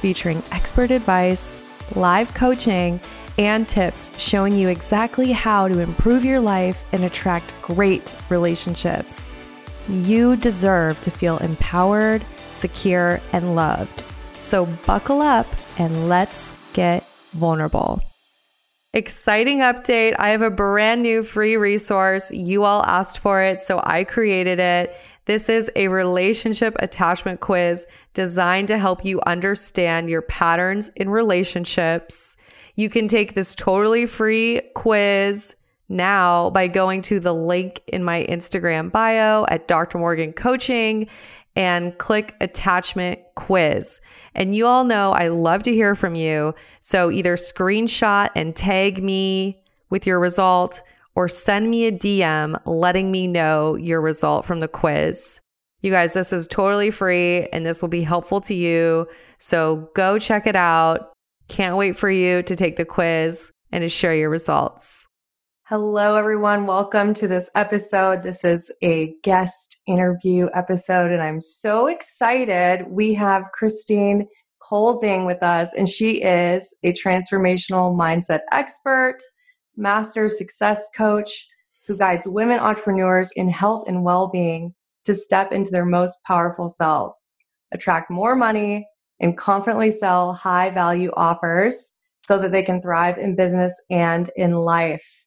featuring expert advice, live coaching, and tips showing you exactly how to improve your life and attract great relationships. You deserve to feel empowered, secure, and loved. So buckle up and let's get vulnerable. Exciting update. I have a brand new free resource. You all asked for it, so I created it. This is a relationship attachment quiz designed to help you understand your patterns in relationships. You can take this totally free quiz now by going to the link in my Instagram bio at Dr. Morgan Coaching and click attachment quiz. And you all know I love to hear from you. So either screenshot and tag me with your result or send me a DM letting me know your result from the quiz. You guys, this is totally free and this will be helpful to you. So go check it out. Can't wait for you to take the quiz and to share your results. Hello, everyone. Welcome to this episode. This is a guest interview episode, and I'm so excited. We have Kristine Kolzing with us, and she is a transformational mindset expert master success coach who guides women entrepreneurs in health and well being to step into their most powerful selves, attract more money, and confidently sell high value offers so that they can thrive in business and in life.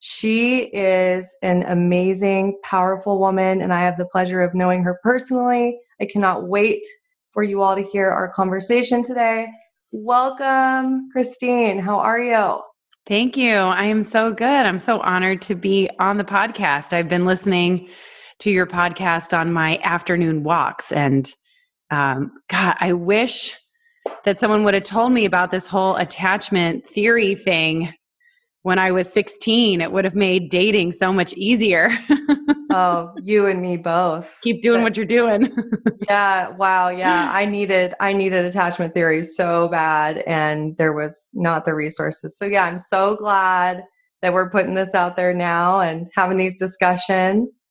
She is an amazing, powerful woman, and I have the pleasure of knowing her personally. I cannot wait for you all to hear our conversation today. Welcome, Kristine. How are you? Thank you. I am so good. I'm so honored to be on the podcast. I've been listening to your podcast on my afternoon walks, and um, God, I wish that someone would have told me about this whole attachment theory thing when I was 16. It would have made dating so much easier. oh, you and me both. Keep doing but, what you're doing. yeah, wow, yeah. I needed I needed attachment theory so bad and there was not the resources. So yeah, I'm so glad that we're putting this out there now and having these discussions.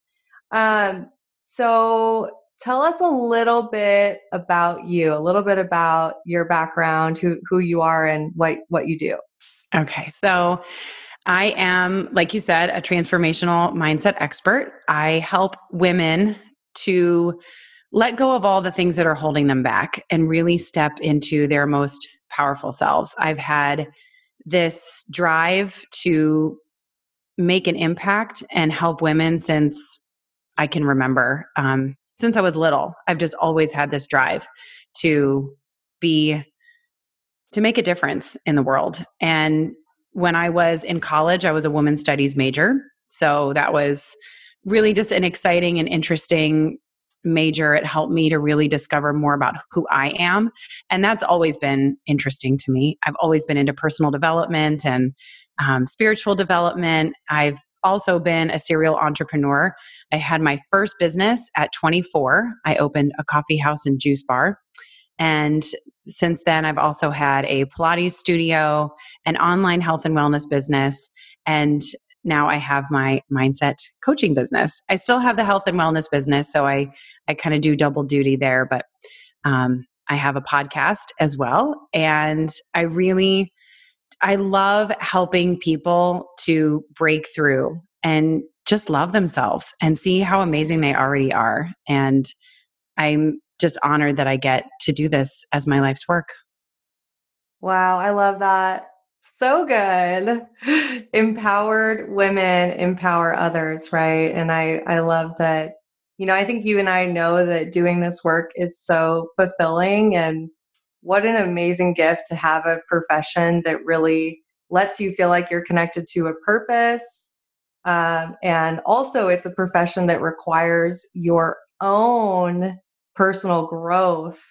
Um so tell us a little bit about you, a little bit about your background, who who you are and what what you do. Okay. So I am, like you said, a transformational mindset expert. I help women to let go of all the things that are holding them back and really step into their most powerful selves. I've had this drive to make an impact and help women since I can remember. Um, since I was little, I've just always had this drive to be to make a difference in the world. And when I was in college, I was a women's studies major. So that was really just an exciting and interesting major. It helped me to really discover more about who I am. And that's always been interesting to me. I've always been into personal development and um, spiritual development. I've also been a serial entrepreneur. I had my first business at 24. I opened a coffee house and juice bar. And since then, I've also had a Pilates studio, an online health and wellness business, and now I have my mindset coaching business. I still have the health and wellness business, so I I kind of do double duty there, but um, I have a podcast as well, and I really I love helping people to break through and just love themselves and see how amazing they already are. And I'm just honored that I get to do this as my life's work. Wow, I love that. So good. Empowered women empower others, right? And I I love that you know, I think you and I know that doing this work is so fulfilling and what an amazing gift to have a profession that really lets you feel like you're connected to a purpose. Um, and also, it's a profession that requires your own personal growth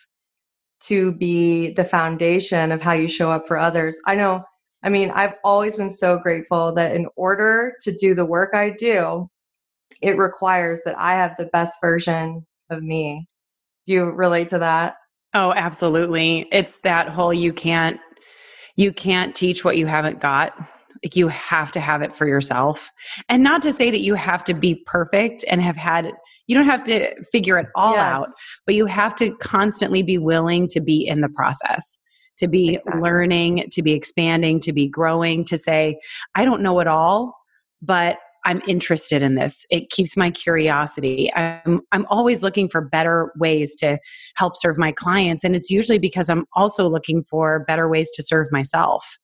to be the foundation of how you show up for others. I know, I mean, I've always been so grateful that in order to do the work I do, it requires that I have the best version of me. Do you relate to that? Oh, absolutely. It's that whole you can't you can't teach what you haven't got. Like you have to have it for yourself. And not to say that you have to be perfect and have had you don't have to figure it all yes. out, but you have to constantly be willing to be in the process, to be exactly. learning, to be expanding, to be growing, to say, I don't know it all, but I'm interested in this. It keeps my curiosity. I'm I'm always looking for better ways to help serve my clients and it's usually because I'm also looking for better ways to serve myself.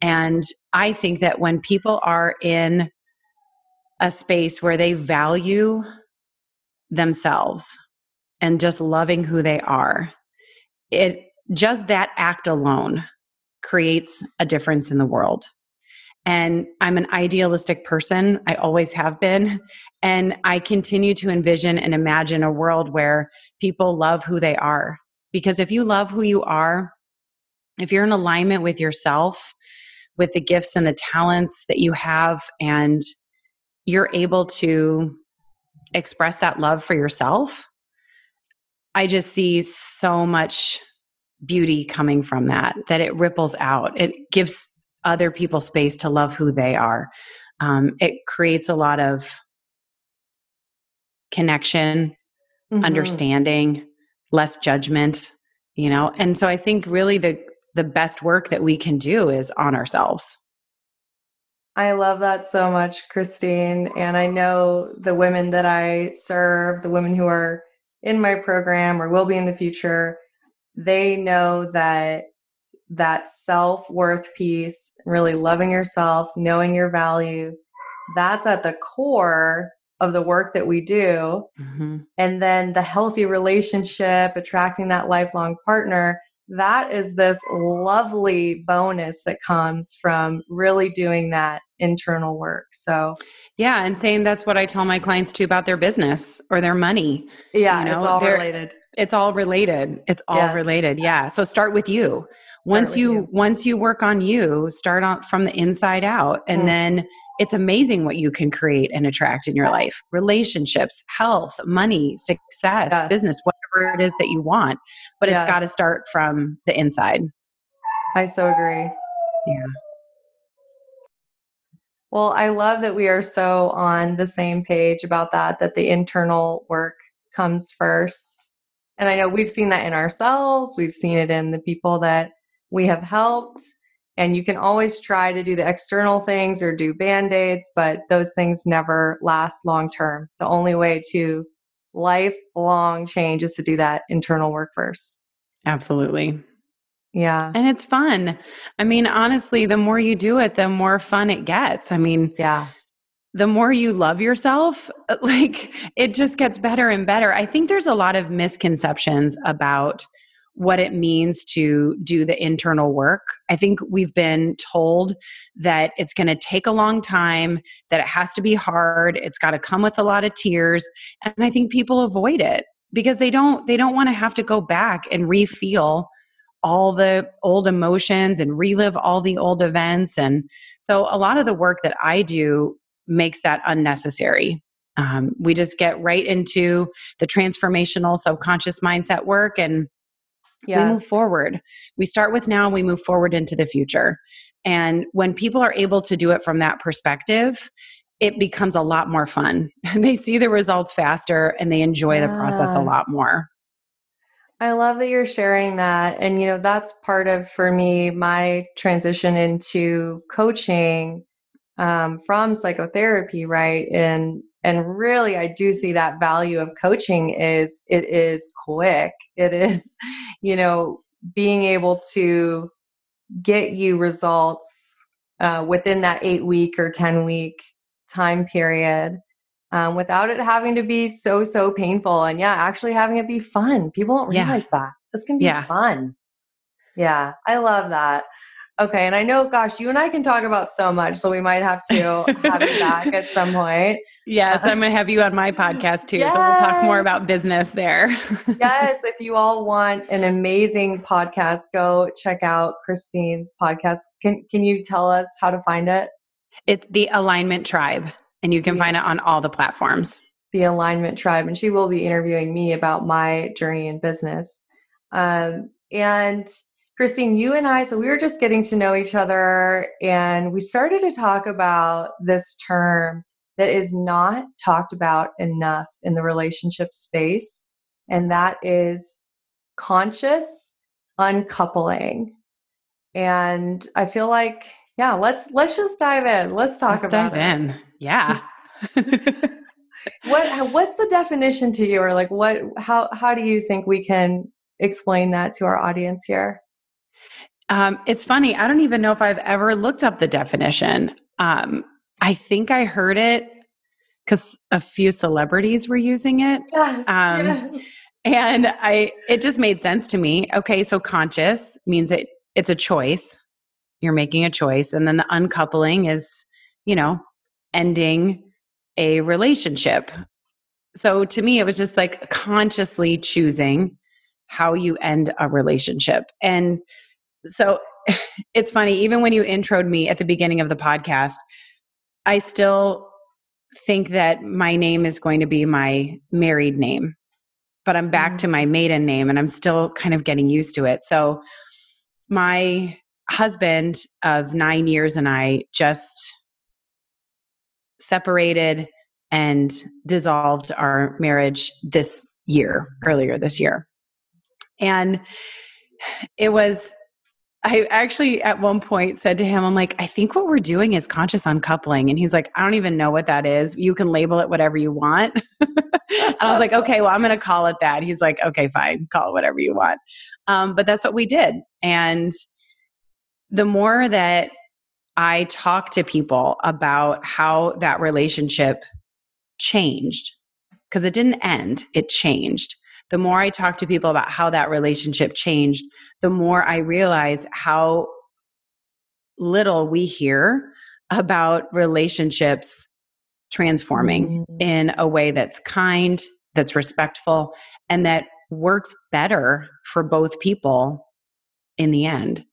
And I think that when people are in a space where they value themselves and just loving who they are, it just that act alone creates a difference in the world. And I'm an idealistic person. I always have been. And I continue to envision and imagine a world where people love who they are. Because if you love who you are, if you're in alignment with yourself, with the gifts and the talents that you have, and you're able to express that love for yourself, I just see so much beauty coming from that, that it ripples out. It gives other people space to love who they are. Um, it creates a lot of connection, mm-hmm. understanding, less judgment, you know. And so I think really the the best work that we can do is on ourselves. I love that so much, Kristine. And I know the women that I serve, the women who are in my program or will be in the future, they know that that self worth piece, really loving yourself, knowing your value, that's at the core of the work that we do. Mm-hmm. And then the healthy relationship, attracting that lifelong partner, that is this lovely bonus that comes from really doing that internal work. So, yeah, and saying that's what I tell my clients too about their business or their money. Yeah, you know, it's all related. It's all related. It's all yes. related. Yeah. So start with you once you, you, once you work on you start on from the inside out and mm. then it's amazing what you can create and attract in your life relationships health money success yes. business whatever it is that you want but yes. it's got to start from the inside i so agree yeah well i love that we are so on the same page about that that the internal work comes first. And i know we've seen that in ourselves. We've seen it in the people that we have helped. And you can always try to do the external things or do band-aids but those things never last long term the only way to lifelong change is to do that internal work first. Absolutely yeah. And it's fun. I mean honestly the more you do it the more fun it gets. I mean yeah. the more you love yourself uh, like it just gets better and better. I think there's a lot of misconceptions about what it means to do the internal work. I think we've been told that it's going to take a long time, that it has to be hard, it's got to come with a lot of tears, and I think people avoid it because they don't they don't want to have to go back and refeel all the old emotions and relive all the old events and so a lot of the work that I do makes that unnecessary. Um, we just get right into the transformational subconscious mindset work and yes. we move forward. We start with now, we move forward into the future. And when people are able to do it from that perspective, it becomes a lot more fun. they see the results faster and they enjoy yeah. the process a lot more. I love that you're sharing that. And, you know, that's part of, for me, my transition into coaching um, from psychotherapy, right? And and really i do see that value of coaching is it is quick it is you know being able to get you results uh, within that eight week or 10 week time period um, without it having to be so so painful and yeah actually having it be fun people don't realize yeah. that this can be yeah. fun yeah i love that Okay, and I know, gosh, you and I can talk about so much, so we might have to have you back at some point. Yes, I'm going to have you on my podcast too, yes. so we'll talk more about business there. yes, if you all want an amazing podcast, go check out Kristine's podcast. Can Can you tell us how to find it? It's the Alignment Tribe, and you can yeah. find it on all the platforms. The Alignment Tribe, and she will be interviewing me about my journey in business. Um, and Kristine, you and I, so we were just getting to know each other and we started to talk about this term that is not talked about enough in the relationship space, and that is conscious uncoupling. And I feel like, yeah, let's let's just dive in. Let's talk let's about dive it. in. Yeah. what what's the definition to you or like what how how do you think we can explain that to our audience here? Um, it's funny. I don't even know if I've ever looked up the definition. Um, I think I heard it because a few celebrities were using it. Yes, um, yes. And I, it just made sense to me. Okay, so conscious means it it's a choice. You're making a choice, and then the uncoupling is, you know, ending a relationship. So to me, it was just like consciously choosing how you end a relationship. And so it's funny, even when you introed me at the beginning of the podcast, I still think that my name is going to be my married name, but I'm back mm-hmm. to my maiden name and I'm still kind of getting used to it. So my husband of nine years and I just separated and dissolved our marriage this year, earlier this year. And it was I actually at one point said to him, I'm like, I think what we're doing is conscious uncoupling. And he's like, I don't even know what that is. You can label it whatever you want. I was like, okay, well, I'm going to call it that. He's like, okay, fine, call it whatever you want. Um, but that's what we did. And the more that I talk to people about how that relationship changed, because it didn't end, it changed the more I talk to people about how that relationship changed, the more I realize how little we hear about relationships transforming mm-hmm. in a way that's kind, that's respectful, and that works better for both people in the end.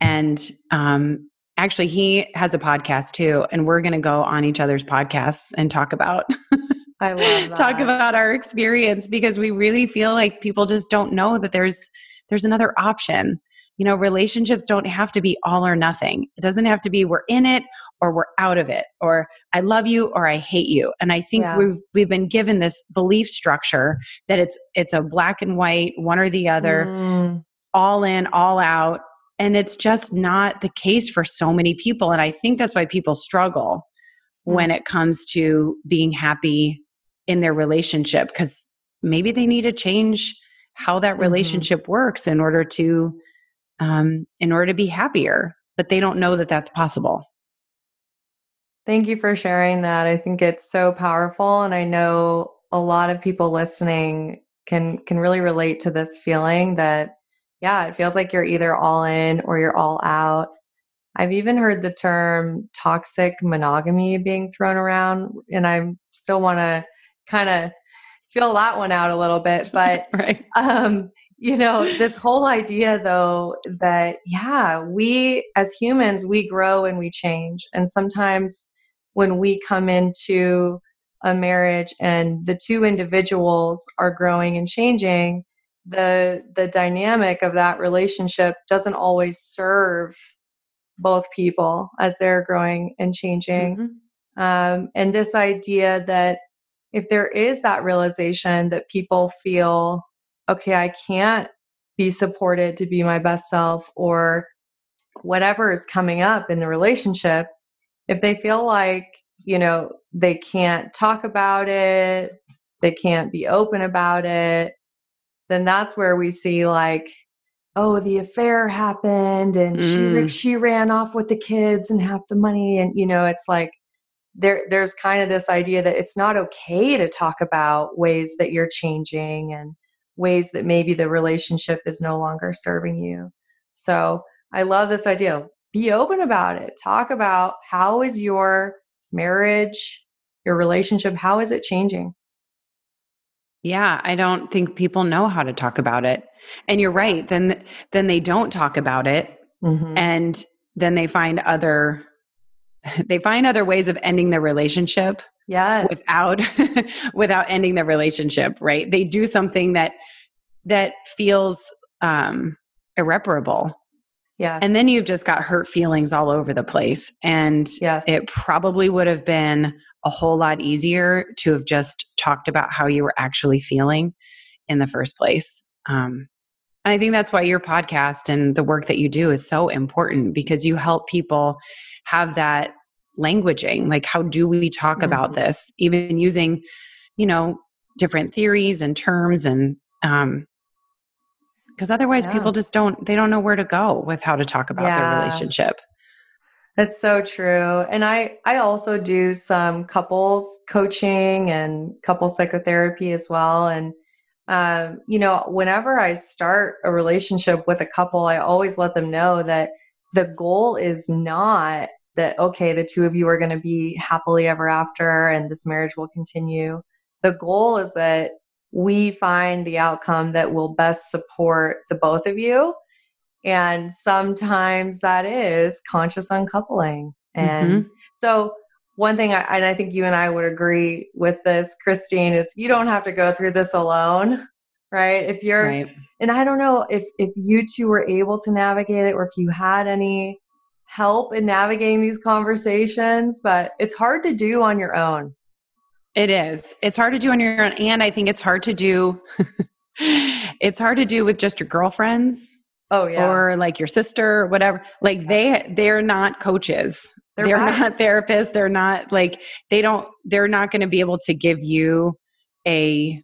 And um, actually, he has a podcast too, and we're going to go on each other's podcasts and talk about I love that. talk about our experience because we really feel like people just don't know that there's there's another option. You know, relationships don't have to be all or nothing. It doesn't have to be we're in it or we're out of it or I love you or I hate you. And I think yeah. we've we've been given this belief structure that it's it's a black and white, one or the other, mm. all in, all out. And it's just not the case for so many people. And I think that's why people struggle mm. when it comes to being happy in their relationship because maybe they need to change how that mm-hmm. relationship mm-hmm. works in order to um, in order to be happier but they don't know that that's possible thank you for sharing that i think it's so powerful and i know a lot of people listening can can really relate to this feeling that yeah it feels like you're either all in or you're all out I've even heard the term toxic monogamy being thrown around, and I still want to kind of fill that one out a little bit. But, right. um, you know, this whole idea though that, yeah, we as humans, we grow and we change. And sometimes when we come into a marriage and the two individuals are growing and changing, the the dynamic of that relationship doesn't always serve both people as they're growing and changing. Mm-hmm. Um, and this idea that if there is that realization that people feel, okay, I can't be supported to be my best self or whatever is coming up in the relationship, if they feel like, you know, they can't talk about it, they can't be open about it, then that's where we see like, oh, the affair happened and mm. she she ran off with the kids and half the money and you know, it's like there there's kind of this idea that it's not okay to talk about ways that you're changing and ways that maybe the relationship is no longer serving you. So I love this idea. be open about it. Talk about how is your marriage, your relationship, how is it changing? Yeah, I don't think people know how to talk about it. And you're right. Then then they don't talk about it. Mm-hmm. And then they find other they find other ways of ending the relationship. Yes. Without without ending the relationship, right? They do something that that feels um irreparable. Yeah. And then you've just got hurt feelings all over the place. And yes. it probably would have been a whole lot easier to have just talked about how you were actually feeling in the first place. Um, and I think that's why your podcast and the work that you do is so important because you help people have that languaging. Like, how do we talk mm-hmm. about this? Even using, you know, different theories and terms and, um, because otherwise yeah. people just don't they don't know where to go with how to talk about yeah. their relationship that's so true. And I I also do some couples coaching and couple psychotherapy as well and um, you know, whenever I start a relationship with a couple, I always let them know that the goal is not that okay, the two of you are going to be happily ever after and this marriage will continue. The goal is that we find the outcome that will best support the both of you and sometimes that is conscious uncoupling. And mm-hmm. so, one thing, I, and I think you and I would agree with this, Kristine, is you don't have to go through this alone, right? If you're, right. and I don't know if if you two were able to navigate it, or if you had any help in navigating these conversations, but it's hard to do on your own. It is. It's hard to do on your own, and I think it's hard to do. it's hard to do with just your girlfriends Oh yeah. Or like your sister or whatever. Like they they're not coaches. They're, they're not therapists. They're not like they don't they're not going to be able to give you a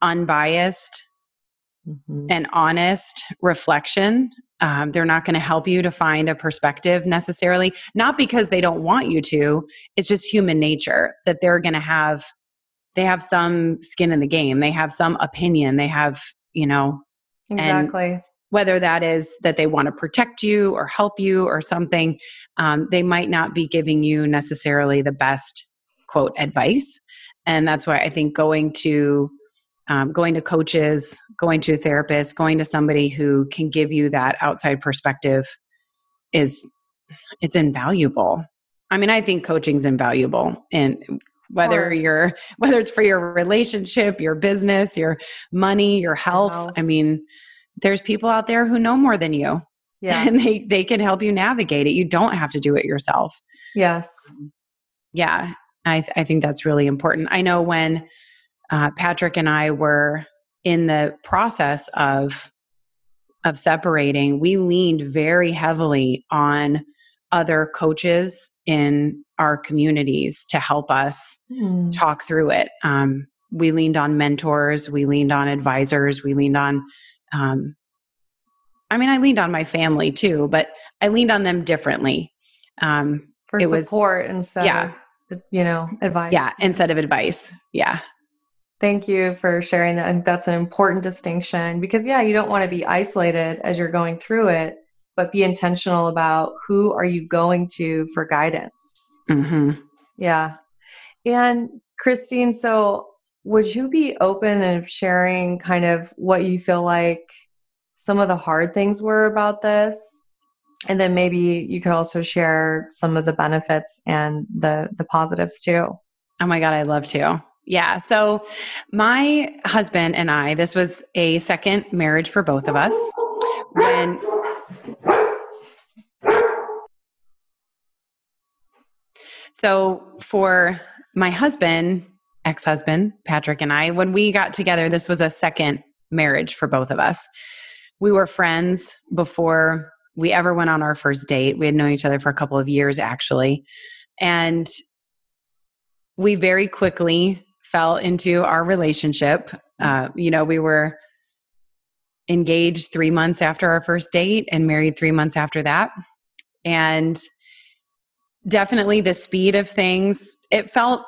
unbiased mm-hmm. and honest reflection. Um, they're not going to help you to find a perspective necessarily, not because they don't want you to. It's just human nature that they're going to have. They have some skin in the game. They have some opinion. They have, you know, exactly whether that is that they want to protect you or help you or something, um, they might not be giving you necessarily the best quote advice. And that's why I think going to um, going to coaches, going to a therapist, going to somebody who can give you that outside perspective is it's invaluable. I mean, I think coaching's invaluable, and whether you're whether it's for your relationship, your business, your money, your health. health. I mean, there's people out there who know more than you. Yeah. And they, they can help you navigate it. You don't have to do it yourself. Yes. Yeah. I, th- I think that's really important. I know when uh, Patrick and I were in the process of of separating, we leaned very heavily on other coaches in our communities to help us mm. talk through it. Um, we leaned on mentors, we leaned on advisors, we leaned on um, I mean, I leaned on my family too, but I leaned on them differently. Um, For it support was, instead yeah. of, you know, advice. Yeah, instead of advice. Yeah. Thank you for sharing that. And that's an important distinction because, yeah, you don't want to be isolated as you're going through it, but be intentional about who are you going to for guidance. Mm-hmm. Yeah. And Kristine, so would you be open of sharing kind of what you feel like some of the hard things were about this? And then maybe you could also share some of the benefits and the the positives too. Oh my god i'd love to. Yeah so my husband and i this was a second marriage for both of us. When so for my husband ex husband, Patrick, and I, when we got together, this was a second marriage for both of us. We were friends before we ever went on our first date. We had known each other for a couple of years, actually. And we very quickly fell into our relationship. Uh, you know, we were engaged three months after our first date and married three months after that. And definitely the speed of things, it felt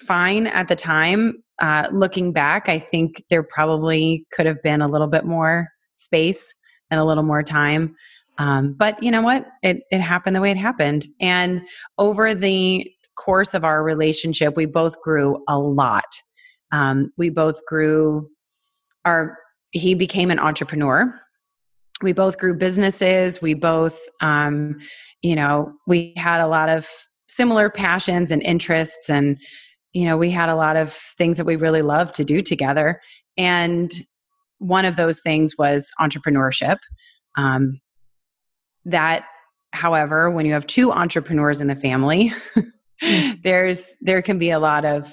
fine at the time. Uh, looking back, I think there probably could have been a little bit more space and a little more time. Um, but you know what? It, it happened the way it happened. And over the course of our relationship, we both grew a lot. Um, we both grew our, he became an entrepreneur. We both grew businesses. We both, um, you know, we had a lot of similar passions and interests. And, you know, we had a lot of things that we really loved to do together. And one of those things was entrepreneurship. Um, that, however, when you have two entrepreneurs in the family, there's there can be a lot of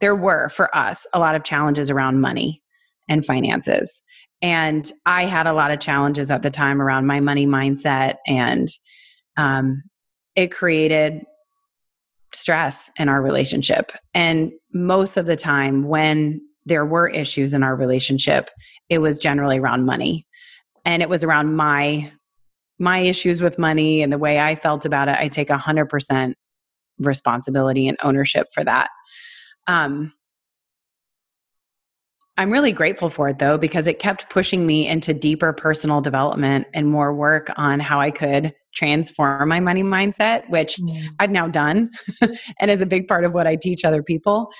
there were for us a lot of challenges around money and finances. And I had a lot of challenges at the time around my money mindset, and um, it created stress in our relationship. And most of the time, when there were issues in our relationship, it was generally around money. And it was around my my issues with money and the way I felt about it, I take 100% responsibility and ownership for that. Um, I'm really grateful for it though, because it kept pushing me into deeper personal development and more work on how I could transform my money mindset, which mm. I've now done and is a big part of what I teach other people.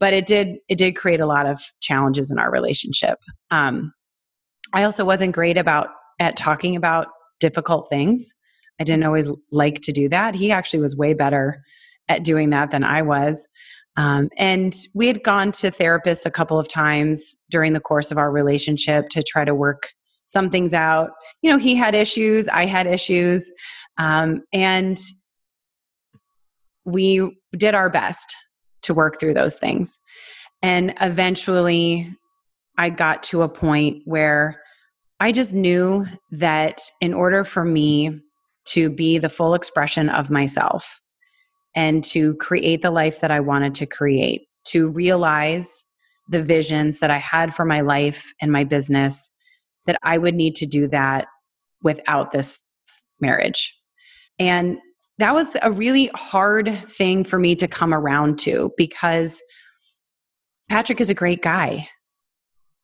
But it did, it did create a lot of challenges in our relationship. Um, I also wasn't great about at talking about difficult things. I didn't always like to do that. He actually was way better at doing that than I was. Um, and we had gone to therapists a couple of times during the course of our relationship to try to work some things out. You know, he had issues, I had issues. Um, and we did our best to work through those things. And eventually, I got to a point where I just knew that in order for me to be the full expression of myself and to create the life that I wanted to create, to realize the visions that I had for my life and my business, that I would need to do that without this marriage. And that was a really hard thing for me to come around to because Patrick is a great guy.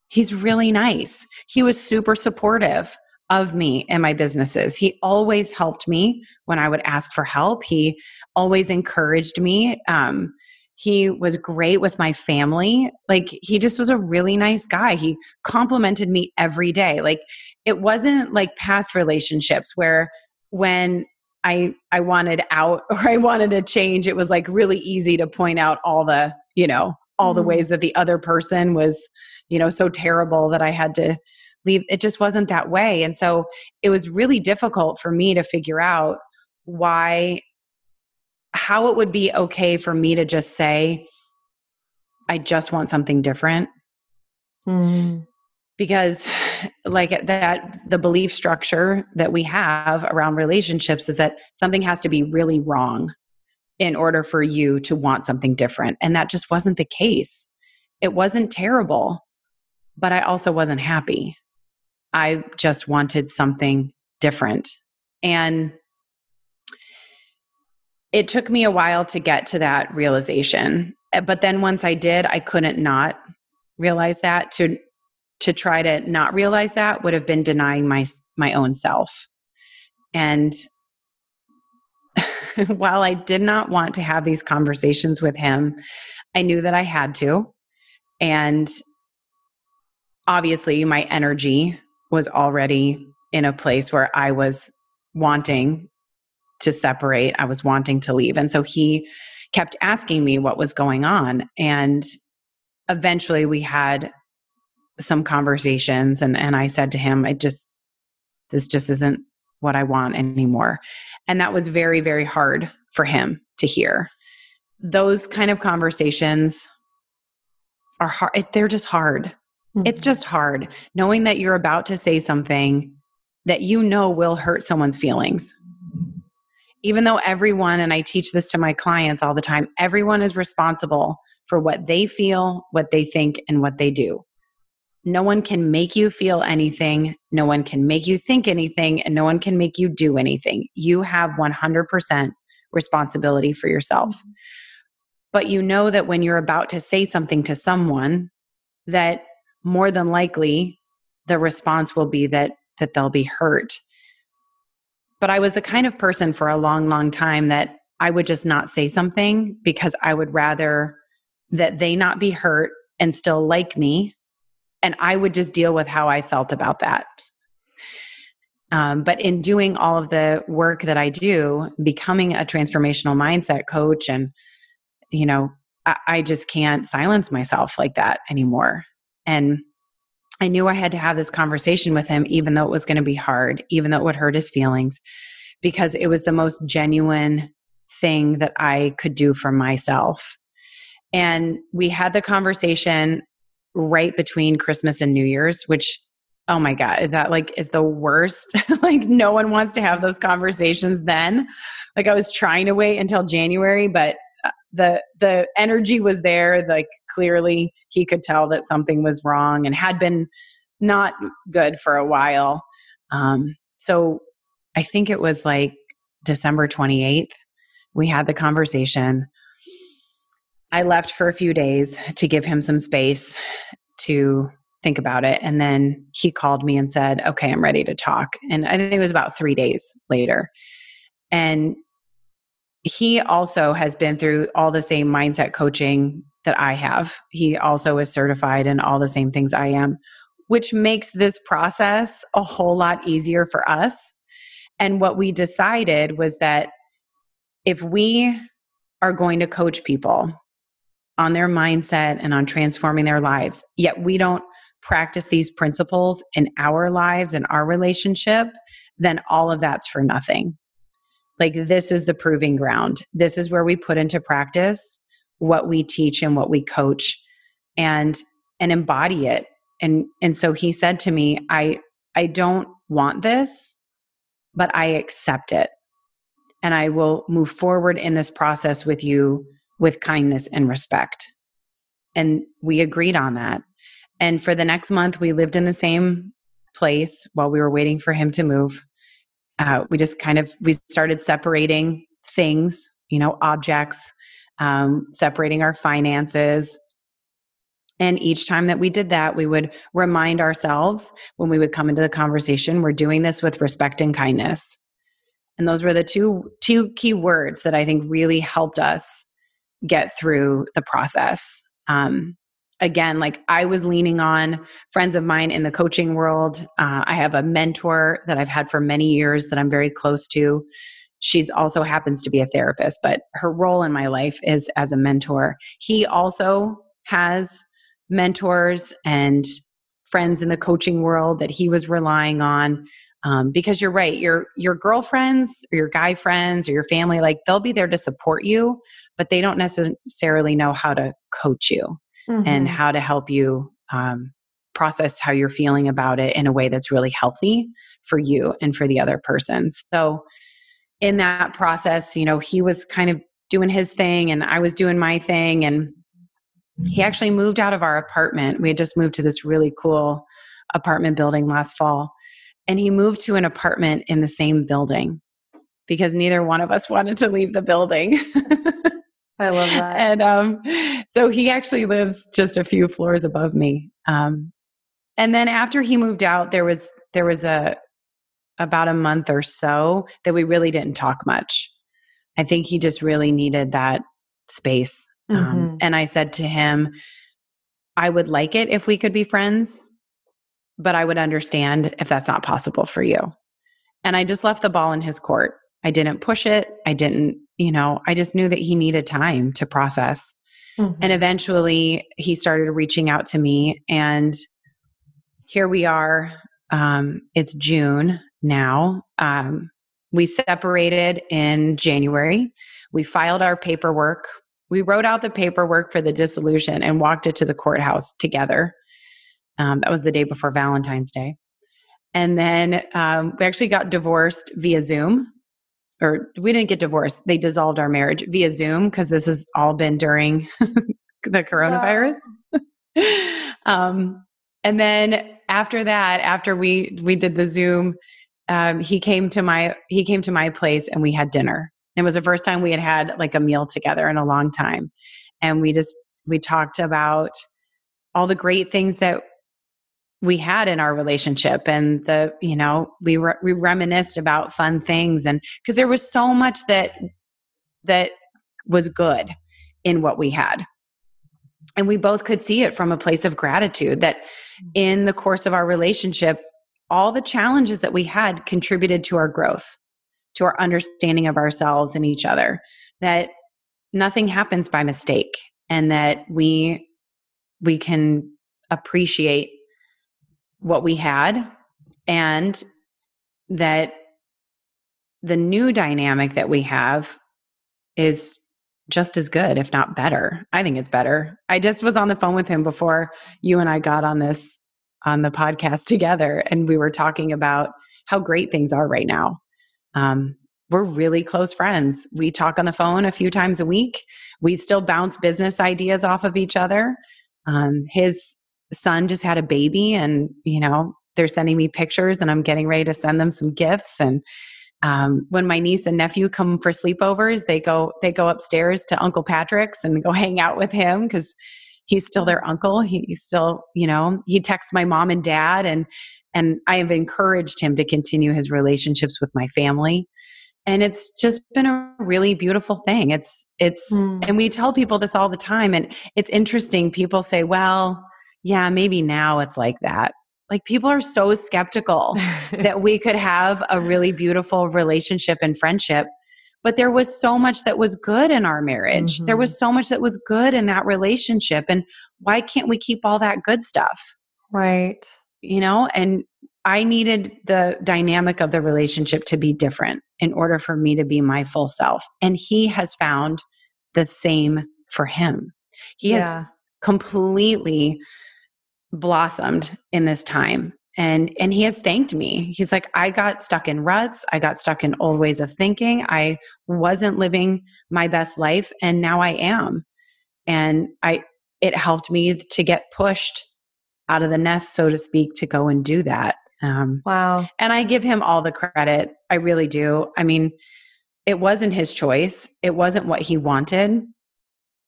He's really nice. He was super supportive of me and my businesses. He always helped me when I would ask for help. He always encouraged me. Um, he was great with my family. Like, he just was a really nice guy. He complimented me every day. Like, it wasn't like past relationships where when I I wanted out or I wanted to change, it was like really easy to point out all the, you know, all mm. the ways that the other person was you know so terrible that i had to leave it just wasn't that way and so it was really difficult for me to figure out why how it would be okay for me to just say i just want something different mm. because like that the belief structure that we have around relationships is that something has to be really wrong in order for you to want something different and that just wasn't the case it wasn't terrible but I also wasn't happy. I just wanted something different. And it took me a while to get to that realization. Eh, but then once I did, I couldn't not realize that. To to try to not realize that would have been denying my my own self. And while I did not want to have these conversations with him, I knew that I had to. And obviously my energy was already in a place where I was wanting to separate, I was wanting to leave. And so he kept asking me what was going on. And eventually we had some conversations and, and I said to him, I just, this just isn't what I want anymore. And that was very, very hard for him to hear. Those kind of conversations are hard. They're just hard. Mm-hmm. It's just hard knowing that you're about to say something that you know will hurt someone's feelings. Even though everyone, and I teach this to my clients all the time, everyone is responsible for what they feel, what they think, and what they do. No one can make you feel anything. No one can make you think anything, and no one can make you do anything. You have 100% responsibility for yourself. But you know that when you're about to say something to someone, that more than likely the response will be that that they'll be hurt but I was the kind of person for a long, long time that I would just not say something because I would rather that they not be hurt and still like me. And I would just deal with how I felt about that. Um, but in doing all of the work that I do, becoming a transformational mindset coach, and, you know, I, I just can't silence myself like that anymore. And I knew I had to have this conversation with him, even though it was going to be hard, even though it would hurt his feelings, because it was the most genuine thing that I could do for myself. And we had the conversation right between Christmas and New Year's, which, oh my God, that like is the worst. like, no one wants to have those conversations then. Like, I was trying to wait until January, but the the energy was there like clearly he could tell that something was wrong and had been not good for a while um, so i think it was like december 28th we had the conversation. I left for a few days to give him some space to think about it. And then he called me and said, Okay, I'm ready to talk. And I think it was about three days later. And he also has been through all the same mindset coaching that I have. He also is certified in all the same things I am, which makes this process a whole lot easier for us. And what we decided was that if we are going to coach people on their mindset and on transforming their lives, yet we don't practice these principles in our lives and our relationship, then all of that's for nothing. Like, this is the proving ground. This is where we put into practice what we teach and what we coach and and embody it and and so he said to me i i don't want this but i accept it and I will move forward in this process with you with kindness and respect. And we agreed on that. And for the next month, we lived in the same place while we were waiting for him to move. Uh, we just kind of we started separating things, you know, objects, um, separating our finances. And each time that we did that, we would remind ourselves when we would come into the conversation, we're doing this with respect and kindness. And those were the two two key words that I think really helped us get through the process. Um, again, like I was leaning on friends of mine in the coaching world. Uh, I have a mentor that I've had for many years that I'm very close to. She's also happens to be a therapist, but her role in my life is as a mentor. He also has mentors and friends in the coaching world that he was relying on um, because you're right your your girlfriends or your guy friends or your family like they'll be there to support you but they don't necessarily know how to coach you mm-hmm. and how to help you um, process how you're feeling about it in a way that's really healthy for you and for the other person so in that process you know he was kind of doing his thing and i was doing my thing and he actually moved out of our apartment we had just moved to this really cool apartment building last fall and he moved to an apartment in the same building because neither one of us wanted to leave the building. I love that. And um, so he actually lives just a few floors above me. Um, and then after he moved out, there was there was a about a month or so that we really didn't talk much. I think he just really needed that space. Um, mm-hmm. Um, and I said to him, I would like it if we could be friends but I would understand if that's not possible for you. And I just left the ball in his court. I didn't push it. I didn't, you know, I just knew that he needed time to process. Mm-hmm. And eventually he started reaching out to me. And here we are. Um, it's June now. Um, we separated in January. We filed our paperwork. We wrote out the paperwork for the dissolution and walked it to the courthouse together. Um, that was the day before Valentine's Day. And then um, we actually got divorced via Zoom, or we didn't get divorced. They dissolved our marriage via Zoom because this has all been during the coronavirus. um, and then after that, after we we did the Zoom, um, he came to my he came to my place and we had dinner. It was the first time we had had like a meal together in a long time, and we just we talked about all the great things that we had in our relationship and the you know we re- we reminisced about fun things and because there was so much that that was good in what we had. And we both could see it from a place of gratitude that in the course of our relationship all the challenges that we had contributed to our growth to our understanding of ourselves and each other that nothing happens by mistake and that we we can appreciate what we had and that the new dynamic that we have is just as good, if not better. I think it's better. I just was on the phone with him before you and I got on this on the podcast together, and we were talking about how great things are right now. Um, we're really close friends. We talk on the phone a few times a week. We still bounce business ideas off of each other. Um, his son just had a baby, and you know they're sending me pictures, and I'm getting ready to send them some gifts. And um, when my niece and nephew come for sleepovers, they go they go upstairs to Uncle Patrick's and go hang out with him because he's still their uncle. He, he's still you know he texts my mom and dad, and and I have encouraged him to continue his relationships with my family and it's just been a really beautiful thing it's it's mm. and we tell people this all the time and it's interesting people say well yeah maybe now it's like that like people are so skeptical that we could have a really beautiful relationship and friendship but there was so much that was good in our marriage mm-hmm. there was so much that was good in that relationship and why can't we keep all that good stuff right you know and I needed the dynamic of the relationship to be different in order for me to be my full self. And he has found the same for him. He yeah. has completely blossomed in this time. And and he has thanked me. He's like I got stuck in ruts, I got stuck in old ways of thinking. I wasn't living my best life and now I am. And I it helped me to get pushed out of the nest so to speak to go and do that um, wow. And I give him all the credit. I really do. I mean, it wasn't his choice, it wasn't what he wanted.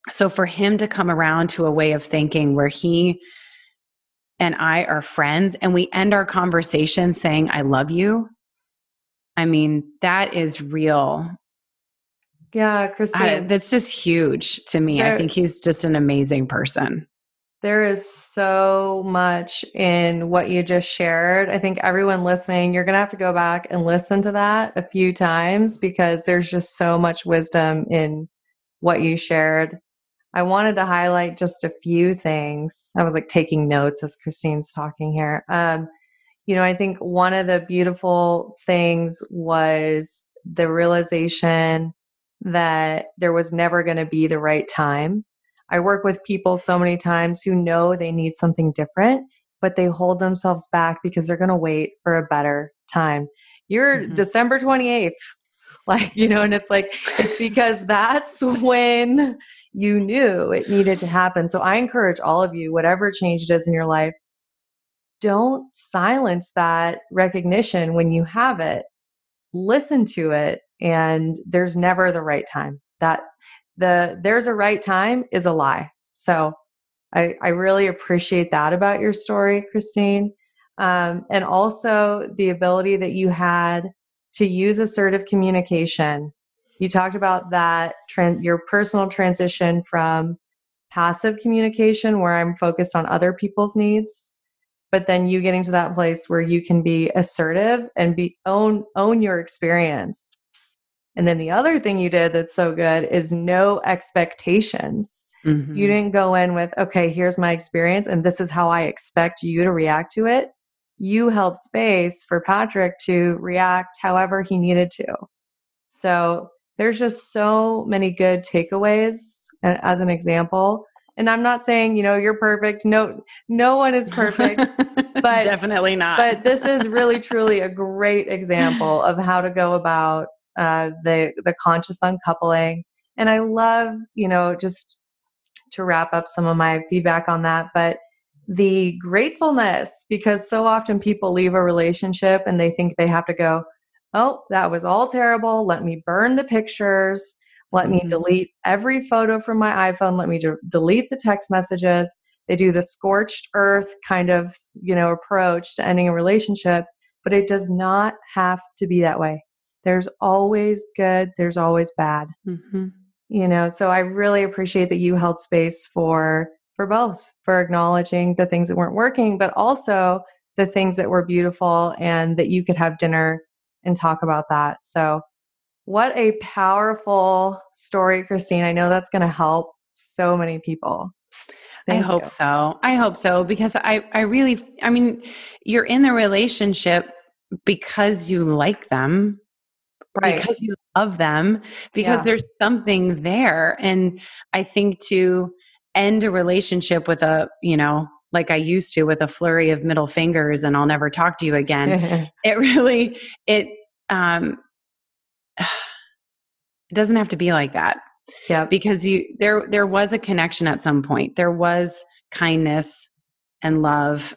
So for him to come around to a way of thinking where he and I are friends and we end our conversation saying, I love you. I mean, that is real. Yeah, Kristine. That's just huge to me. There, I think he's just an amazing person. There is so much in what you just shared. I think everyone listening, you're going to have to go back and listen to that a few times because there's just so much wisdom in what you shared. I wanted to highlight just a few things. I was like taking notes as Kristine's talking here. Um, you know, I think one of the beautiful things was the realization that there was never going to be the right time I work with people so many times who know they need something different, but they hold themselves back because they're going to wait for a better time. You're mm-hmm. December 28th. Like, you know, and it's like, it's because that's when you knew it needed to happen. So I encourage all of you, whatever change it is in your life, don't silence that recognition when you have it. Listen to it, and there's never the right time. That the there's a right time is a lie. So I, I really appreciate that about your story, Kristine. Um, and also the ability that you had to use assertive communication. You talked about that, trans- your personal transition from passive communication, where I'm focused on other people's needs, but then you getting to that place where you can be assertive and be own own your experience and then the other thing you did that's so good is no expectations. Mm-hmm. You didn't go in with, okay, here's my experience and this is how I expect you to react to it. You held space for Patrick to react however he needed to. So there's just so many good takeaways as an example. And I'm not saying, you know, you're perfect. No no one is perfect. but definitely not. but this is really truly a great example of how to go about uh, the the conscious uncoupling. And I love, you know, just to wrap up some of my feedback on that, but the gratefulness because so often people leave a relationship and they think they have to go, oh, that was all terrible. Let me burn the pictures. Let mm-hmm. me delete every photo from my iPhone. Let me de- delete the text messages. they do the scorched earth kind of, you know, approach to ending a relationship, but it does not have to be that way. There's always good, there's always bad. Mm-hmm. You know, so I really appreciate that you held space for for both, for acknowledging the things that weren't working, but also the things that were beautiful and that you could have dinner and talk about that. So what a powerful story, Kristine. I know that's going to help so many people. Thank I hope you. so. I hope so because I, I really, I mean, you're in the relationship because you like them, right. because you love them, because yeah. there's something there. And I think to end a relationship with a, you know, like I used to with a flurry of middle fingers and I'll never talk to you again. it really, it, um, it doesn't have to be like that. Yeah. Because you there there was a connection at some point. There was kindness and love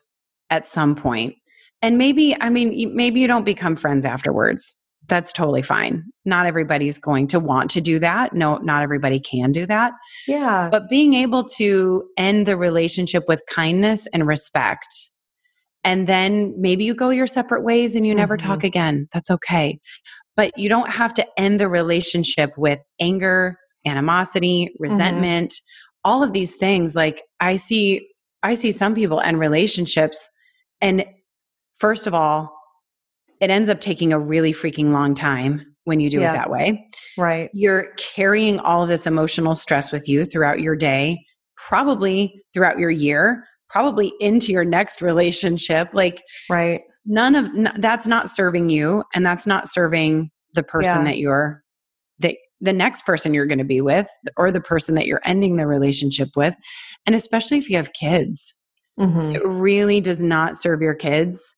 at some point. And maybe I mean maybe you don't become friends afterwards. That's totally fine. Not everybody's going to want to do that. No, not everybody can do that. Yeah. But being able to end the relationship with kindness and respect and then maybe you go your separate ways and you never mm-hmm. talk again. That's okay but you don't have to end the relationship with anger, animosity, mm-hmm. resentment, mm-hmm. all of these things. Like I see, I see some people end relationships, and first of all, it ends up taking a really freaking long time when you do yeah. it that way. Right. You're carrying all of this emotional stress with you throughout your day, probably throughout your year, probably into your next relationship. Like, right none of that's not serving you and that's not serving the person yeah. that you're the the next person you're going to be with or the person that you're ending the relationship with and especially if you have kids mm-hmm. it really does not serve your kids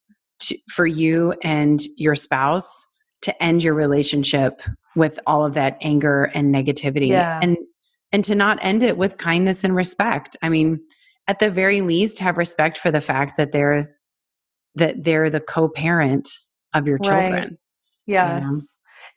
to, for you and your spouse to end your relationship with all of that anger and negativity yeah. and and to not end it with kindness and respect i mean at the very least have respect for the fact that they're that they're the co-parent of your children. Right. Yes. You know?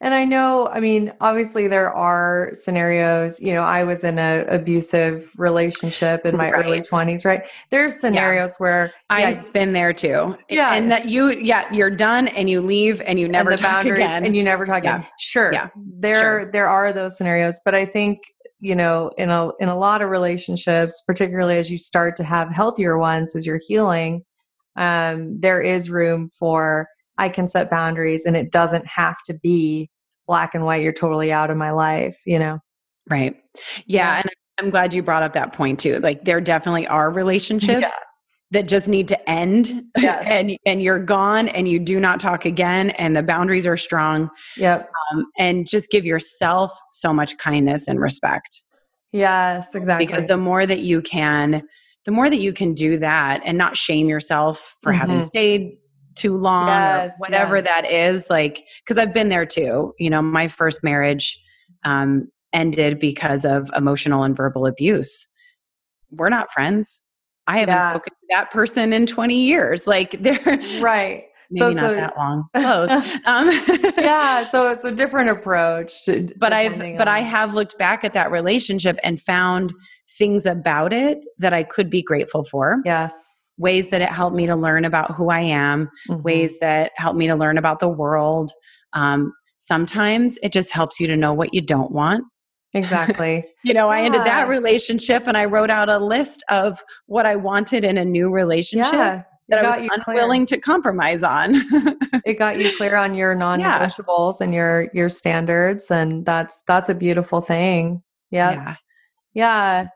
And I know, I mean, obviously there are scenarios, you know, I was in an abusive relationship in my right. early 20s, right? There's scenarios yeah. where yeah, I've been there too. Yeah. And that you yeah, you're done and you leave and you never and talk again. And you never talk yeah. again. Sure. Yeah. There sure. there are those scenarios, but I think you know in a in a lot of relationships particularly as you start to have healthier ones as you're healing um, there is room for I can set boundaries and it doesn't have to be black and white. You're totally out of my life, you know? Right. Yeah. And I'm glad you brought up that point too. Like there definitely are relationships yeah. that just need to end yes. and, and you're gone and you do not talk again and the boundaries are strong. Yep. Um, and just give yourself so much kindness and respect. Yes, exactly. Because the more that you can the more that you can do that and not shame yourself for mm-hmm. having stayed too long yes, or whatever yes. that is like because i've been there too you know my first marriage um, ended because of emotional and verbal abuse we're not friends i haven't yeah. spoken to that person in 20 years like they're right Maybe so, not so, that long. Close. Um, yeah. So it's a different approach. but I've, but I have looked back at that relationship and found things about it that I could be grateful for. Yes. Ways that it helped me to learn about who I am, mm-hmm. ways that helped me to learn about the world. Um, sometimes it just helps you to know what you don't want. Exactly. you know, yeah. I ended that relationship and I wrote out a list of what I wanted in a new relationship. Yeah that I was unwilling clear. to compromise on. it got you clear on your non-negotiables yeah. and your your standards and that's that's a beautiful thing. Yep. Yeah. Yeah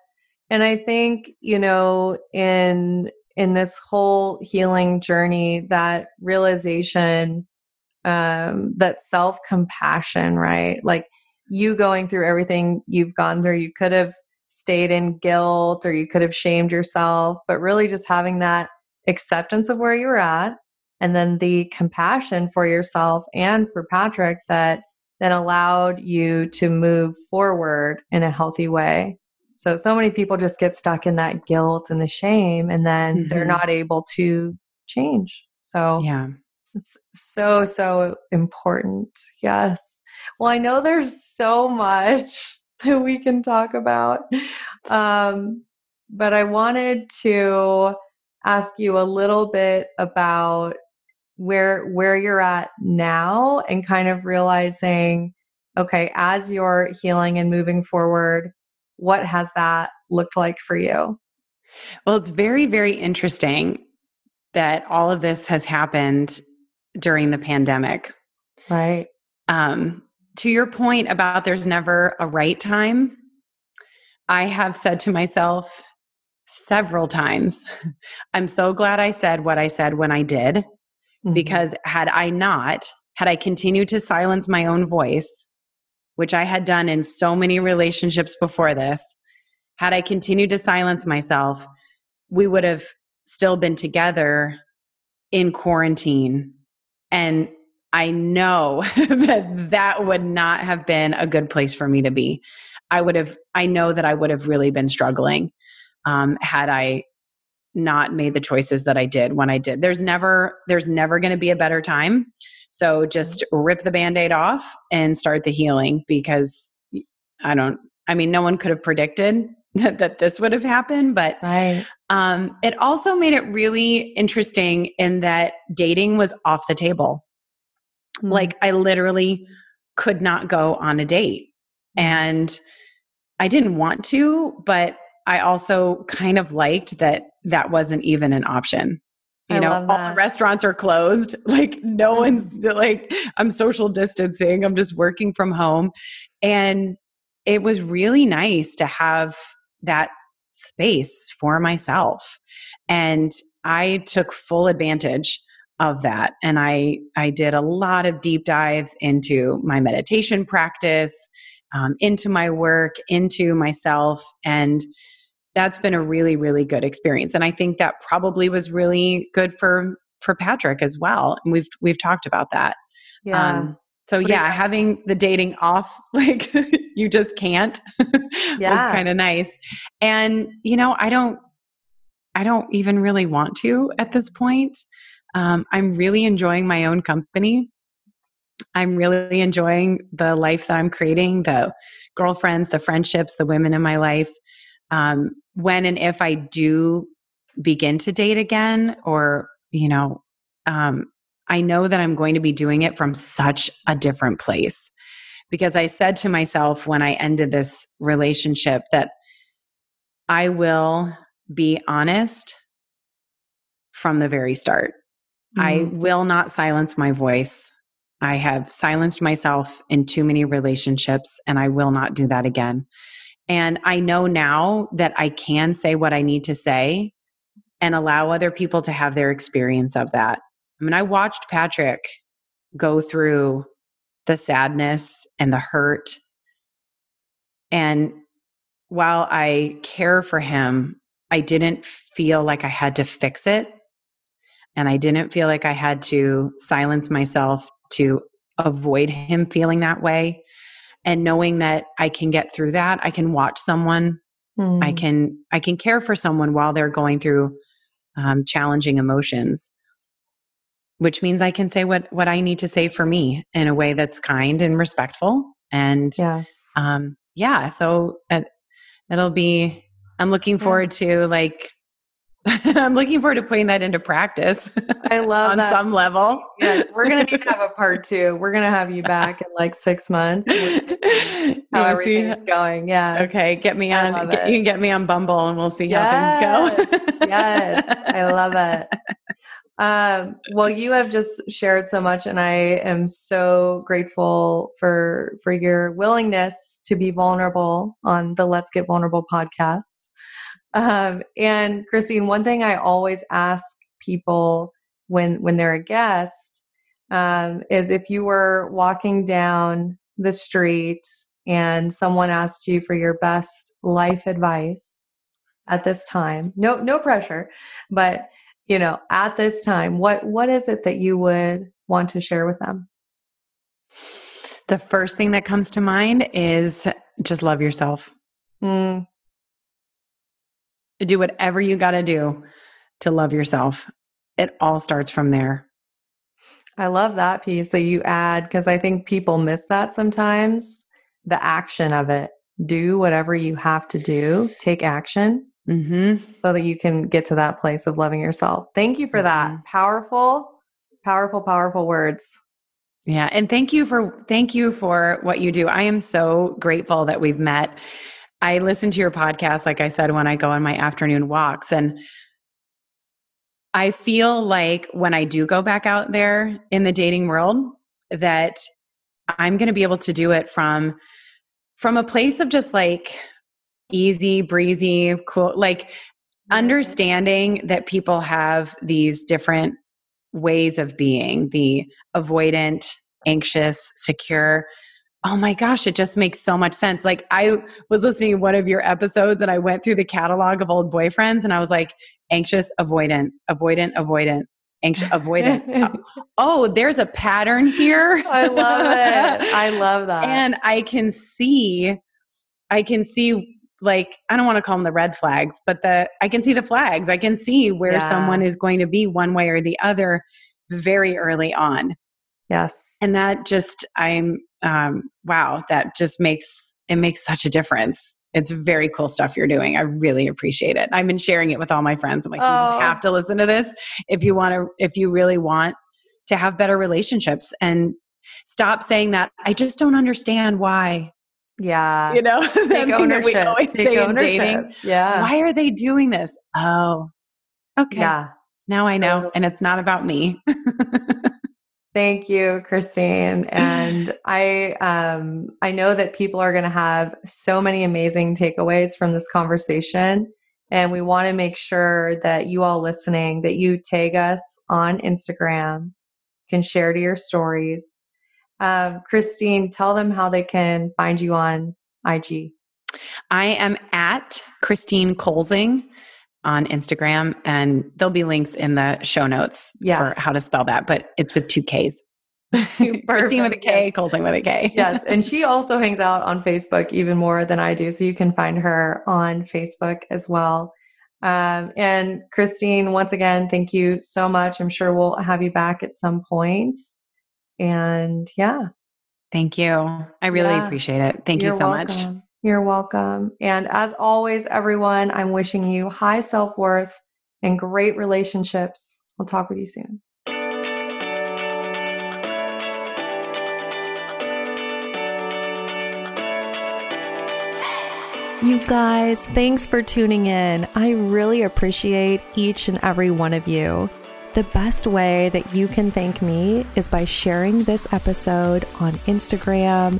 and i think you know in in this whole healing journey that realization um that self compassion right? Like you going through everything you've gone through you could have stayed in guilt or you could have shamed yourself but really just having that acceptance of where you were at and then the compassion for yourself and for Patrick that then allowed you to move forward in a healthy way so, so many people just get stuck in that guilt and the shame, and then mm-hmm. they're not able to change. So, yeah, it's so, so important. Yes. Well, I know there's so much that we can talk about. Um, but I wanted to ask you a little bit about where where you're at now and kind of realizing okay as you're healing and moving forward what has that looked like for you? Well it's very very interesting that all of this has happened during the pandemic. Right. Um to your point about there's never a right time i have said to myself several times i'm so glad i said what i said when i did Mm-hmm. Because had I not, had I continued to silence my own voice, which I had done in so many relationships before this, had I continued to silence myself, we would have still been together in quarantine. And I know that that would not have been a good place for me to be. I would have, I know that I would have really been struggling um, had I not made the choices that I did when I did. There's never there's never going to be a better time. So just rip the band-aid off and start the healing because I don't I mean no one could have predicted that, that this would have happened, but right. um, it also made it really interesting in that dating was off the table. Mm-hmm. Like I literally could not go on a date. And I didn't want to, but I also kind of liked that that wasn't even an option. You I know, all the restaurants are closed. Like, no mm-hmm. one's like, I'm social distancing, I'm just working from home. And it was really nice to have that space for myself. And I took full advantage of that and i i did a lot of deep dives into my meditation practice um, into my work into myself and that's been a really really good experience and i think that probably was really good for for patrick as well and we've we've talked about that. Yeah. Um, so what yeah having the dating off like you just can't yeah. was kind of nice. And you know i don't i don't even really want to at this point. Um, i'm really enjoying my own company. I'm really enjoying the life that i'm creating the girlfriends the friendships the women in my life um, when and if I do begin to date again, or, you know, um, I know that I'm going to be doing it from such a different place. Because I said to myself when I ended this relationship that I will be honest from the very start. Mm-hmm. I will not silence my voice. I have silenced myself in too many relationships, and I will not do that again. And I know now that I can say what I need to say and allow other people to have their experience of that. I mean, I watched Patrick go through the sadness and the hurt. And while I care for him, I didn't feel like I had to fix it. And I didn't feel like I had to silence myself to avoid him feeling that way and knowing that I can get through that, I can watch someone, mm. I can I can care for someone while they're going through um, challenging emotions, which means I can say what what I need to say for me in a way that's kind and respectful. And yes. um, yeah, so it, it'll be. I'm looking forward to like I'm looking forward to putting that into practice. I love on that. some level. Yeah, we're gonna need to have a part two. We're gonna have you back in like six months. How everything's going. Yeah. Okay. Get me on. Get, you can get me on Bumble, and we'll see yes. how things go. yes, I love it. Um, well, you have just shared so much, and I am so grateful for for your willingness to be vulnerable on the Let's Get Vulnerable podcast. Um, and Kristine, one thing I always ask people when when they're a guest um, is if you were walking down the street and someone asked you for your best life advice at this time, no no pressure, but you know at this time, what what is it that you would want to share with them? The first thing that comes to mind is just love yourself. Mm, do whatever you got to do to love yourself. It all starts from there. I love that piece that you add because I think people miss that sometimes. The action of it. Do whatever you have to do, take action. Mm-hmm. so that you can get to that place of loving yourself. Thank you for that. Mhm. Powerful, powerful, powerful words. Yeah, and thank you for thank you for what you do. I am so grateful that we've met. I listen to your podcast like I said when I go on my afternoon walks and I feel like when I do go back out there in the dating world that I'm going to be able to do it from from a place of just like easy breezy cool like understanding that people have these different ways of being the avoidant anxious secure oh my gosh it just makes so much sense like i was listening to one of your episodes and i went through the catalog of old boyfriends and i was like anxious avoidant avoidant avoidant anxious avoidant uh, oh there's a pattern here I love it. I love that. and i can see i can see like i don't want to call them the red flags but the i can see the flags i can see where Yeah. someone is going to be one way or the other very early on yes. and that just i'm um wow that just makes it makes such a difference it's very cool stuff you're doing i really appreciate it i've been sharing it with all my friends i'm like you Oh. just have to listen to this if you want to if you really want to have better relationships and stop saying that i just don't understand why Yeah. you know Take thing that we always Take say in ownership. dating Yeah. why are they doing this oh okay Yeah. now i know and it's not about me Thank you, Kristine. And I um I know that people are going to have so many amazing takeaways from this conversation and we want to make sure that you all listening that you tag us on Instagram, you can share to your stories. Um, Kristine, tell them how they can find you on IG. I am at Kristine Kolzing on Instagram, and there'll be links in the show notes Yes. for how to spell that, but it's with two Ks. Kristine with a K, yes. Kolzing with a K. yes, and she also hangs out on Facebook even more than I do, so you can find her on Facebook as well. Um, and Kristine, once again, thank you so much. I'm sure we'll have you back at some point. And yeah, Thank you. I really Yeah. appreciate it. Thank you you're so much. You're welcome. And as always, everyone, I'm wishing you high self worth and great relationships. I'll talk with you soon. You guys, thanks for tuning in. I really appreciate each and every one of you. The best way that you can thank me is by sharing this episode on Instagram,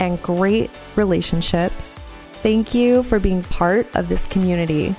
and great relationships. Thank you for being part of this community.